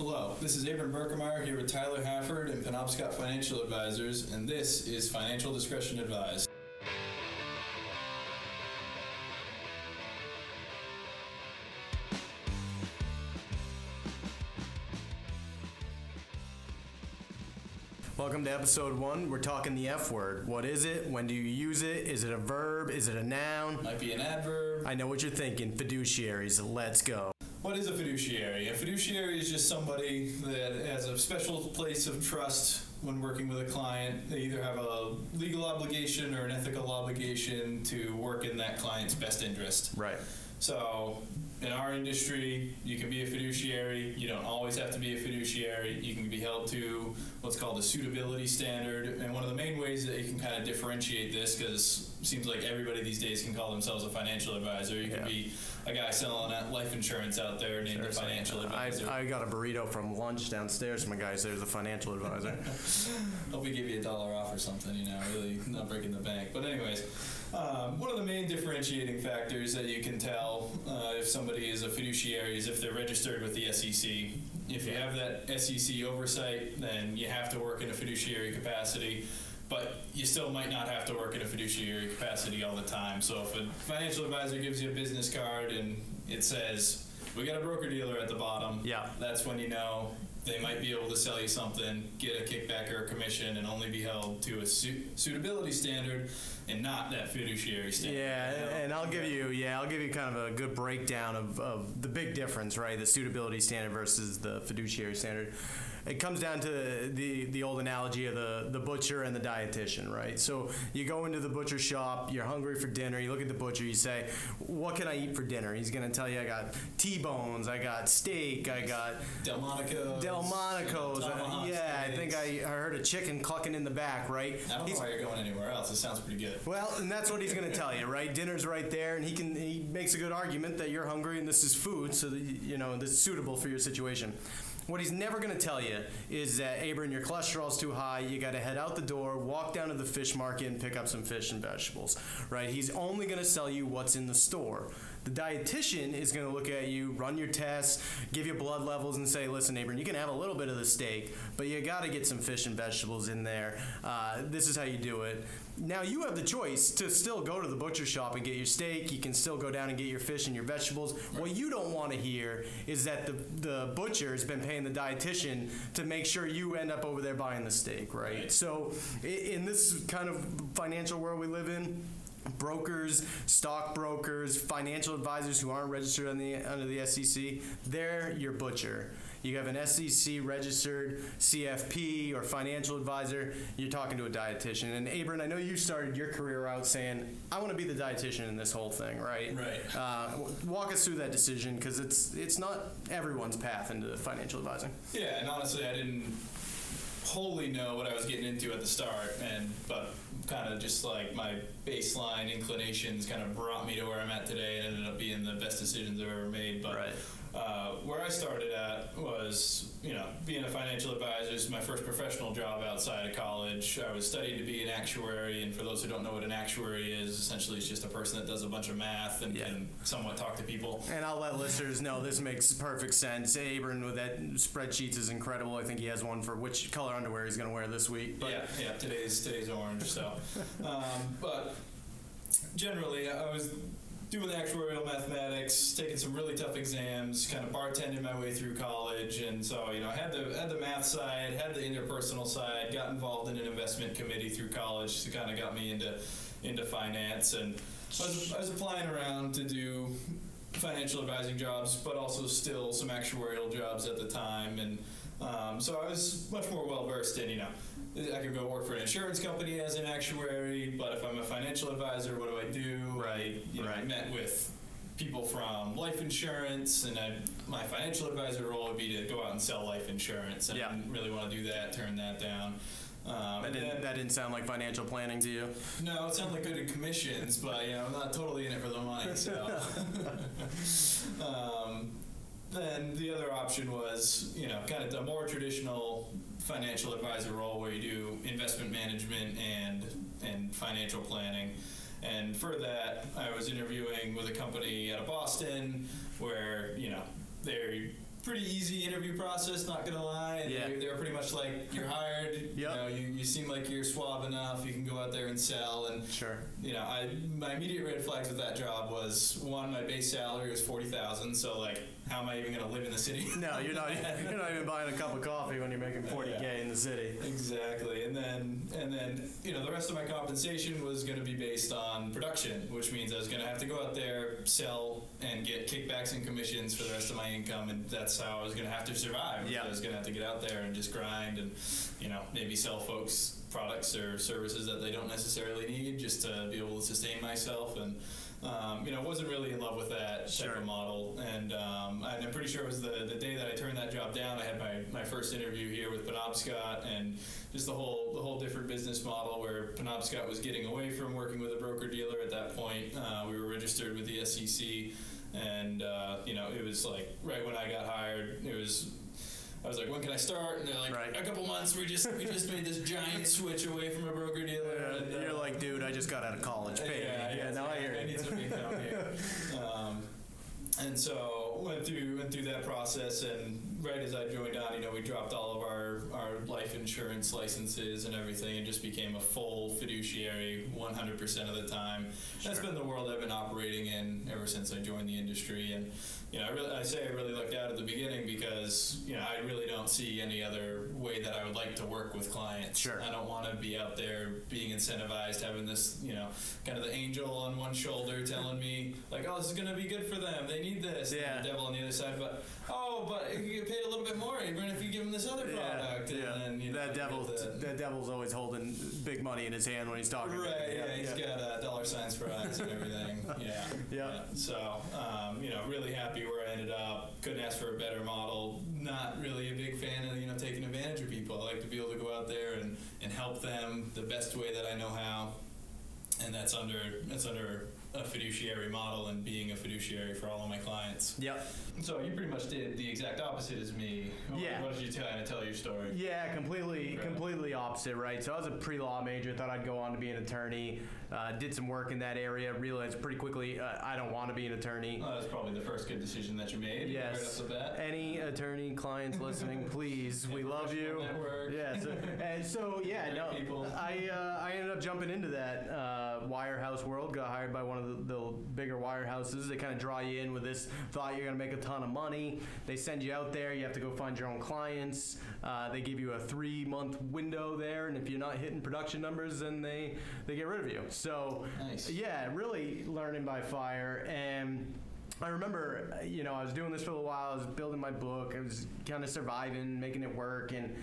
Hello, this is Abram Berkemeyer here with Tyler Hafford and Penobscot Financial Advisors, and this is Financial Discretion Advised. Welcome to episode one. We're talking the F word. What is it? When do you use it? Is it a verb? Is it a noun? Might be an adverb. I know what you're thinking. Fiduciaries. Let's go. What is a fiduciary? A fiduciary is just somebody that has a special place of trust when working with a client. They either have a legal obligation or an ethical obligation to work in that client's best interest. Right. So, in our industry, you can be a fiduciary. You don't always have to be a fiduciary. You can be held to what's called a suitability standard. And one of the main ways that you can kind of differentiate this, because seems like everybody these days can call themselves a financial advisor. You Yeah. can be a guy selling life insurance out there named a financial I, advisor. I got a burrito from lunch downstairs My guy says a financial advisor. Hope we give you a dollar off or something, you know, really not breaking the bank. But, anyways, um, one of the main differentiating factors that you can tell uh, if somebody is a fiduciary is if they're registered with the SEC. If you have that SEC oversight, then you have to work in a fiduciary capacity. But you still might not have to work in a fiduciary capacity all the time. So if a financial advisor gives you a business card and it says, we got a broker dealer at the bottom, Yeah. that's when you know they might be able to sell you something, get a kickback or a commission, and only be held to a su- suitability standard and not that fiduciary standard. Yeah, you know? and I'll give you yeah I'll give you kind of a good breakdown of, of the big difference, right? The suitability standard versus the fiduciary standard. It comes down to the the old analogy of the the butcher and the dietitian, right? So you go into the butcher shop, you're hungry for dinner, you look at the butcher, you say, "What can I eat for dinner?" He's going to tell you, "I got T-bones, I got steak, I got Delmonico's. Delmonico's." Uh, Tomahawk yeah, I think I. I heard a chicken clucking in the back, right? I don't He's- know why you're going anywhere else. It sounds pretty good. Well, and that's what he's going to tell you, right? Dinner's right there, and he can he makes a good argument that you're hungry and this is food, so that you know this is suitable for your situation. What he's never going to tell you is that Abram, your cholesterol's too high. You got to head out the door, walk down to the fish market, and pick up some fish and vegetables, right? He's only going to sell you what's in the store. The dietitian is going to look at you, run your tests, give you blood levels, and say, "Listen, Abram, you can have a little bit of the steak, but you got to get some fish and vegetables in there. Uh, this is how you do it." Now you have the choice to still go to the butcher shop and get your steak. You can still go down and get your fish and your vegetables. What you don't want to hear is that the the butcher has been paying the dietitian to make sure you end up over there buying the steak, right? Right. So in this kind of financial world we live in, brokers, stockbrokers, financial advisors who aren't registered on the, under the SEC, they're your butcher. You have an SEC registered CFP or financial advisor, you're talking to a dietitian. And Abram, I know you started your career out saying, I want to be the dietitian in this whole thing, right? Right. Uh, walk us through that decision because it's, it's not everyone's path into financial advising. Yeah, and honestly, I didn't wholly know what I was getting into at the start, and but kind of just like my baseline inclinations kind of brought me to where I'm at today, and ended up being the best decisions I've ever made. But Right. Uh, where I started at was, you know, being a financial advisor is my first professional job outside of college. I was studying to be an actuary, and for those who don't know what an actuary is, essentially it's just a person that does a bunch of math and Yeah. can somewhat talk to people. And I'll let listeners know this makes perfect sense. Abram with that spreadsheets is incredible. I think he has one for which color underwear he's going to wear this week. But yeah, yeah. Today's today's orange. So, um, but generally, I was doing actuarial mathematics, taking some really tough exams, kind of bartending my way through college, and so you know, I had the had the math side, had the interpersonal side, got involved in an investment committee through college, so kind of got me into into finance, and I was, I was applying around to do financial advising jobs, but also still some actuarial jobs at the time, and um, so I was much more well versed in, you know, I could go work for an insurance company as an actuary, but if I'm a financial advisor, what do I do? I, you know, I right. met with people from life insurance, and I, my financial advisor role would be to go out and sell life insurance, and Yeah. I didn't really want to do that, turn that down. Um, that and didn't, then- that didn't sound like financial planning to you. no, it sounded like good in commissions, but you know, I'm not totally in it for the money. So, um, then the other option was, you know, kind of a more traditional financial advisor role where you do investment management and and financial planning. And for that, I was interviewing with a company out of Boston where you know they're pretty easy interview process, not gonna lie. Yeah. they, they were pretty much like, you're hired. You know, you, you seem like you're suave enough. You can go out there and sell. And Sure. you know, I my immediate red flags with that job was one, my base salary was forty thousand. So like, how am I even gonna live in the city? No, you're not. You're not even buying a cup of coffee when you're making 40k in the city. Exactly, and then and then you know the rest of my compensation was going to be based on production, which means I was going to have to go out there, sell, and get kickbacks and commissions for the rest of my income, and that's how I was going to have to survive. Yeah. I was going to have to get out there and just grind, and you know maybe sell folks products or services that they don't necessarily need, just to be able to sustain myself and. Um, you know, wasn't really in love with that type Sure. of model, and, um, and I'm pretty sure it was the, the day that I turned that job down. I had my, my first interview here with Penobscot, and just the whole the whole different business model where Penobscot was getting away from working with a broker dealer at that point. Uh, we were registered with the SEC, and uh, you know it was like right when I got hired, it was. I was like, when can I start? And they're like, Right. a couple months. We just we just made this giant switch away from a broker dealer. and, uh, You're like, dude, I just got out of college. Pay me. yeah, no, I hear I you. need some income here. Um, and so went through went through that process, and right as I joined on, you know, we dropped all of our our life insurance licenses and everything, and just became a full fiduciary 100% of the time. That's been the world I've been operating in ever since I joined the industry, and you know, I really I say I really looked out at the beginning because you know I really don't see any other way that I would like to work with clients. Sure. I don't want to be out there being incentivized, having this, you know, kind of the angel on one shoulder telling me like, "Oh, this is going to be good for them. They need this." And Yeah. the devil on the other side, but oh, but you get paid a little bit more even if you give them this other product. Yeah, And then, you know, that devil, the- that devil's always holding big money in his hand when he's talking. Right, yeah, he's got uh, dollar signs for eyes and everything. Yeah, Yeah. So, um, you know, really happy where I ended up. Couldn't ask for a better model. Not really a big fan of you know taking advantage of people. I like to be able to go out there and, and help them the best way that I know how, and that's under that's under a fiduciary model and being a fiduciary for all of my clients. Yep. So you pretty much did the exact opposite as me. Yeah. What did you kind of tell your story? Yeah, completely, Right. completely opposite, right? So I was a pre-law major. Thought I'd go on to be an attorney. Uh, did some work in that area. Realized pretty quickly uh, I don't want to be an attorney. Well, that's probably the first good decision that you made. Yes. Right off the bat. Any attorney clients listening, please, we love you. Network. Yeah. So, and so yeah, no, people. I uh, I ended up jumping into that uh, wirehouse world. Got hired by one of the, the bigger wirehouses. They kind of draw you in with this thought you're gonna make a ton of money. They send you out there. You have to go find your own clients. Uh, they give you a three month window there, and if you're not hitting production numbers, then they they get rid of you. So Nice. yeah, really learning by fire and. I remember, you know, I was doing this for a little while. I was building my book. I was kind of surviving, making it work, and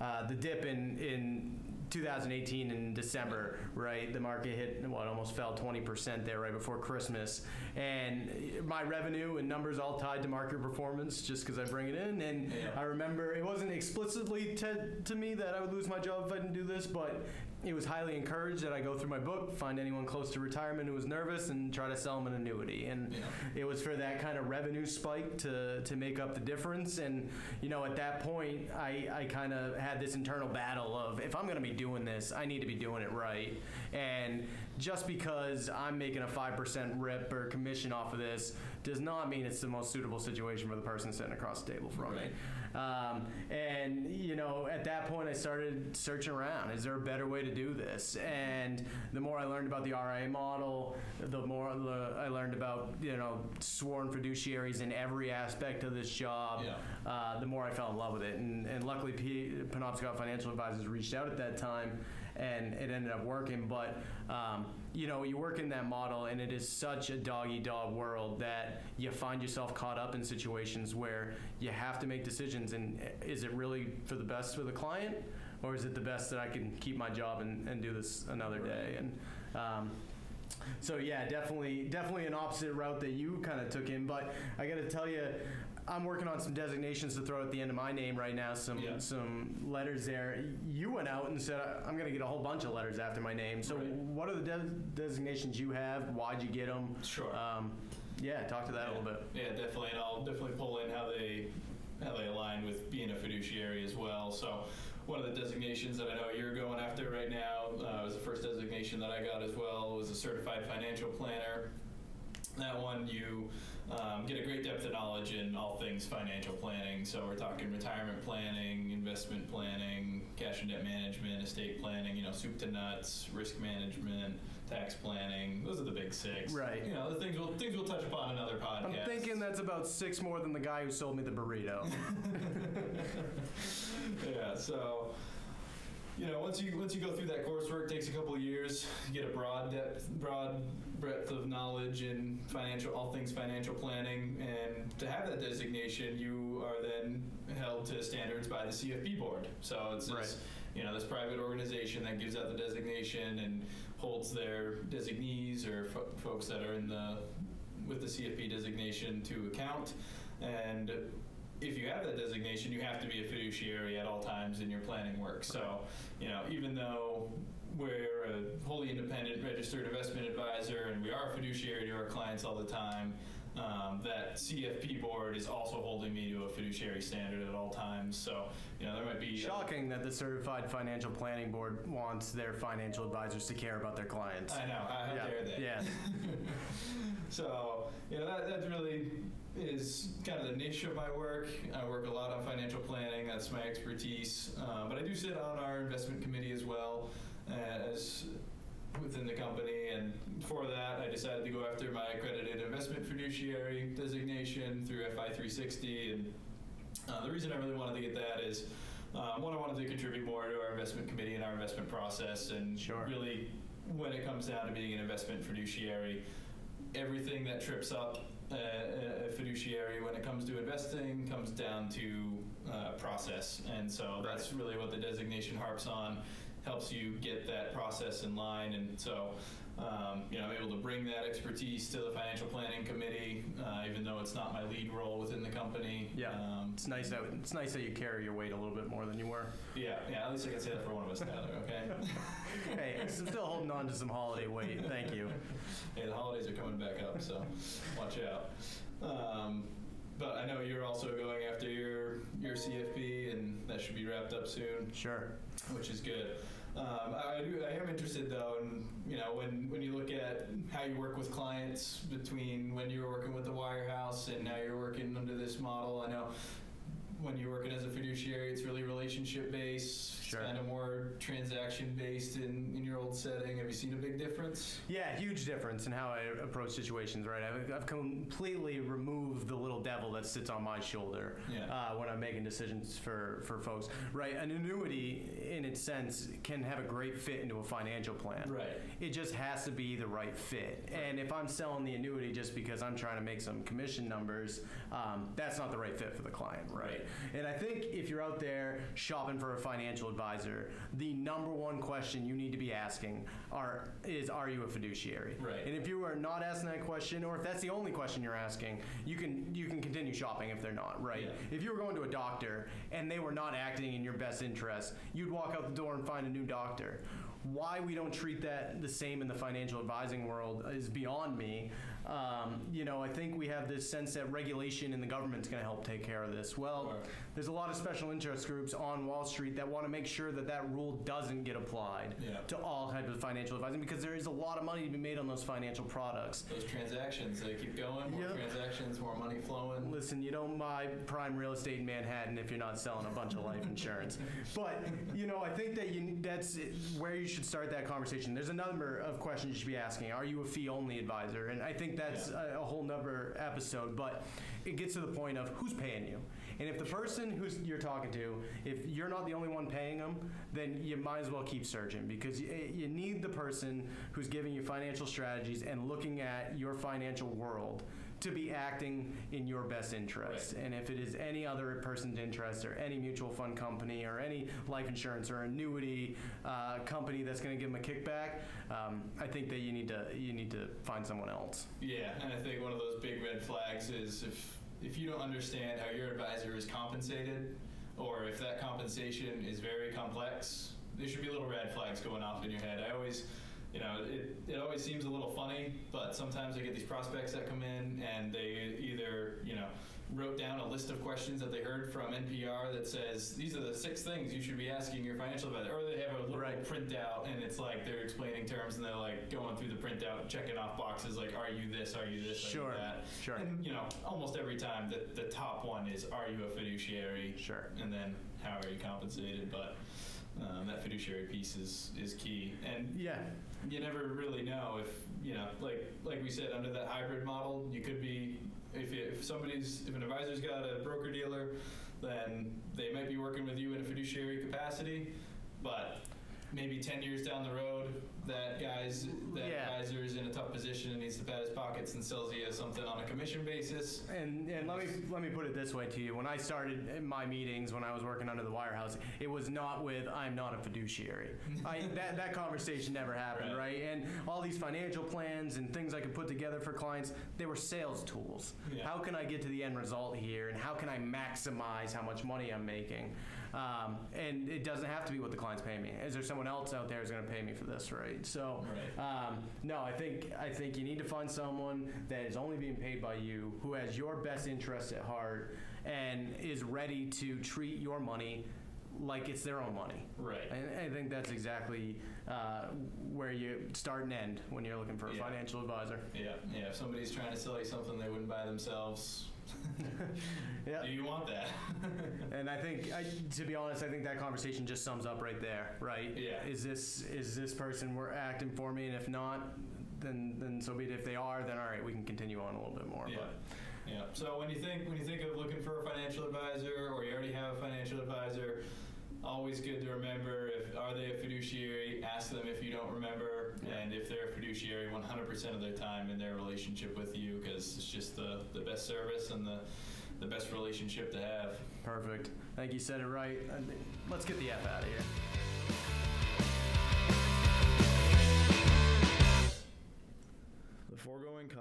uh, the dip in in 2018 in December, right? The market hit what almost fell 20% there right before Christmas, and my revenue and numbers all tied to market performance just because I bring it in. And Yeah. I remember it wasn't explicitly to, to me that I would lose my job if I didn't do this, but it was highly encouraged that I go through my book, find anyone close to retirement who was nervous, and try to sell them an annuity. And Yeah. it was for that kind of revenue spike to, to make up the difference. And, you know, at that point, I, I kind of had this internal battle of if I'm going to be doing this, I need to be doing it right. And just because I'm making a 5% rip or commission off of this does not mean it's the most suitable situation for the person sitting across the table from Right. me. Um, and you know, at that point, I started searching around. Is there a better way to do this? And the more I learned about the RIA model, the more I learned about you know sworn fiduciaries in every aspect of this job. Yeah. Uh, the more I fell in love with it. And, and luckily, P- Penobscot Financial Advisors reached out at that time, and it ended up working. But um, you know, you work in that model, and it is such a doggy dog world that you find yourself caught up in situations where you have to make decisions. And is it really for the best for the client, or is it the best that I can keep my job and, and do this another day? And um, so yeah, definitely, definitely an opposite route that you kind of took in. But I got to tell you, I'm working on some designations to throw at the end of my name right now. Some Yeah. some letters there. You went out and said I'm going to get a whole bunch of letters after my name. So Right. what are the de- designations you have? Why'd you get them? Sure. Um, yeah, talk to that a little bit. Yeah, definitely, and I'll definitely pull in how they how they align with being a fiduciary as well. So, one of the designations that I know you're going after right now uh, was the first designation that I got as well was a certified financial planner. That one, you um, get a great depth of knowledge in all things financial planning. So we're talking retirement planning, investment planning, cash and debt management, estate planning, you know, soup to nuts, risk management, tax planning. Those are the big six. Right. You know, the things we'll, things we'll touch upon in other podcasts. I'm thinking that's about six more than the guy who sold me the burrito. yeah. So, you know, once you once you go through that coursework, it takes a couple of years. You get a broad depth, broad breadth of knowledge in financial, all things financial planning, and to have that designation, you are then held to standards by the CFP board. So it's this, Right. you know this private organization that gives out the designation and holds their designees or fo- folks that are in the with the CFP designation to account. And if you have that designation, you have to be a fiduciary at all times in your planning work. So, you know, even though we're a wholly independent registered investment advisor and we are a fiduciary to our clients all the time, um, that CFP board is also holding me to a fiduciary standard at all times. So, you know, there might be Shocking that the Certified Financial Planning Board wants their financial advisors to care about their clients. I know. How yeah. dare they? Yeah. So, you know, that, that really is kind of the niche of my work. I work a lot on financial planning, that's my expertise. Um, but I do sit on our investment committee as well as within the company. And for that, I decided to go after my accredited investment fiduciary designation through FI 360. And uh, the reason I really wanted to get that is um, one, I wanted to contribute more to our investment committee and our investment process. And Sure. really, when it comes down to being an investment fiduciary, everything that trips up uh, a fiduciary when it comes to investing comes down to uh, process. And so that's really what the designation harps on, helps you get that process in line. And so, um, you know, I'm able to bring that expertise to the financial planning committee, uh, even though it's not my lead role within the company. Yeah. Um, It's nice that it's nice that you carry your weight a little bit more than you were. yeah, yeah, at least I can say that for one of us, Tyler, okay? Hey, I'm still holding on to some holiday weight. Thank you. Hey, the holidays are coming back up, so watch out. Um, but I know you're also going after your your CFP, and that should be wrapped up soon, Sure. which is good. Um, I, do. I am interested though, in you know when when you look at how you work with clients between when you were working with the Wirehouse and now you're working under this model. I know when you're working as a fiduciary, it's really relationship based. Sure. It's kind of more transaction based in, in your old setting. Have you seen a big difference? Yeah, huge difference in how I approach situations, right? I've, I've completely removed the little devil that sits on my shoulder Yeah. uh, when I'm making decisions for, for folks, right? An annuity, in its sense, can have a great fit into a financial plan. Right. It just has to be the right fit. And if I'm selling the annuity just because I'm trying to make some commission numbers, um, that's not the right fit for the client, right? Right. And I think if you're out there shopping for a financial advisor, the number one question you need to be asking are is are you a fiduciary? Right. And if you are not asking that question, or if that's the only question you're asking, you can you can continue shopping if they're not, right? Yeah. If you were going to a doctor and they were not acting in your best interest, you'd walk out the door and find a new doctor. Why we don't treat that the same in the financial advising world is beyond me. Um, you know, I think we have this sense that regulation in the government's going to help take care of this. Well, Sure. there's a lot of special interest groups on Wall Street that want to make sure that that rule doesn't get applied Yeah. to all types of financial advising because there is a lot of money to be made on those financial products. Those transactions, they keep going. More Yeah. transactions, more money flowing. Listen, you don't buy prime real estate in Manhattan if you're not selling a bunch of life insurance. But you know, I think that you that's where you should start that conversation. There's a number of questions you should be asking. Are you a fee only advisor? And I think that's a, a whole nother episode. But it gets to the point of who's paying you. And if the person who's you're talking to, if you're not the only one paying them, then you might as well keep searching because you, eh, you need the person who's giving you financial strategies and looking at your financial world to be acting in your best interest. Right. And if it is any other person's interest or any mutual fund company or any life insurance or annuity uh, company that's going to give them a kickback, um, I think that you need to you need to find someone else. Yeah, and I think one of those big red flags is if if you don't understand how your advisor is compensated, or if that compensation is very complex, there should be little red flags going off in your head. I always, you know, it, it always seems a little funny, but sometimes I get these prospects that come in and they either, you know, wrote down a list of questions that they heard from NPR that says these are the six things you should be asking your financial advisor, or they have a little Right. printout and it's like they're explaining terms and they're like going through the printout, checking off boxes like, are you this, are you this, Sure, are you that? sure. And you know, almost every time the the top one is, are you a fiduciary? Sure. And then how are you compensated? But um, that fiduciary piece is is key and Yeah. You never really know if you know like like we said under that hybrid model you could be if, you, if somebody's if an advisor's got a broker dealer then they might be working with you in a fiduciary capacity but maybe 10 years down the road that guy's that Yeah. advisor is in a tough position and needs to pat his pockets and sells you something on a commission basis And, and let me let me put it this way to you: when I started my meetings when I was working under the wirehouse, it was not with "I'm not a fiduciary." I, that that conversation never happened, Right. right. And all these financial plans and things I could put together for clients, they were sales tools. Yeah. How can I get to the end result here, and how can I maximize how much money I'm making? Um, and it doesn't have to be what the client's paying me. Is there someone else out there who's going to pay me for this, right? So. Right. Um, no, I think I think you need to find someone that is only being paid by you, who has your best interests at heart, and is ready to treat your money like it's their own money. right And I think that's exactly uh, where you start and end when you're looking for a Yeah. financial advisor. yeah yeah if somebody's trying to sell you something they wouldn't buy themselves Yeah. do you want that And I think, I, to be honest, I think that conversation just sums up right there, right? Yeah. Is this is this person we're acting for me, and if not, then then so be it. If they are, then all right, we can continue on a little bit more. Yeah. Yeah. So when you think when you think of looking for a financial advisor or you already have a financial advisor, always good to remember if are they a fiduciary, ask them if you don't remember Yeah. and if they're a fiduciary 100% of their time in their relationship with you because it's just the, the best service and the the best relationship to have. Perfect. I think you said it right. Uh, let's get the F out of here.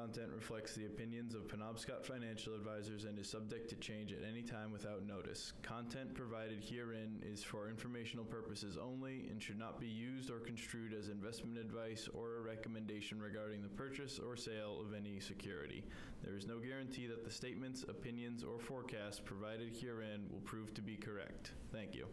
Content reflects the opinions of Penobscot Financial Advisors and is subject to change at any time without notice. Content provided herein is for informational purposes only and should not be used or construed as investment advice or a recommendation regarding the purchase or sale of any security. There is no guarantee that the statements, opinions, or forecasts provided herein will prove to be correct. Thank you.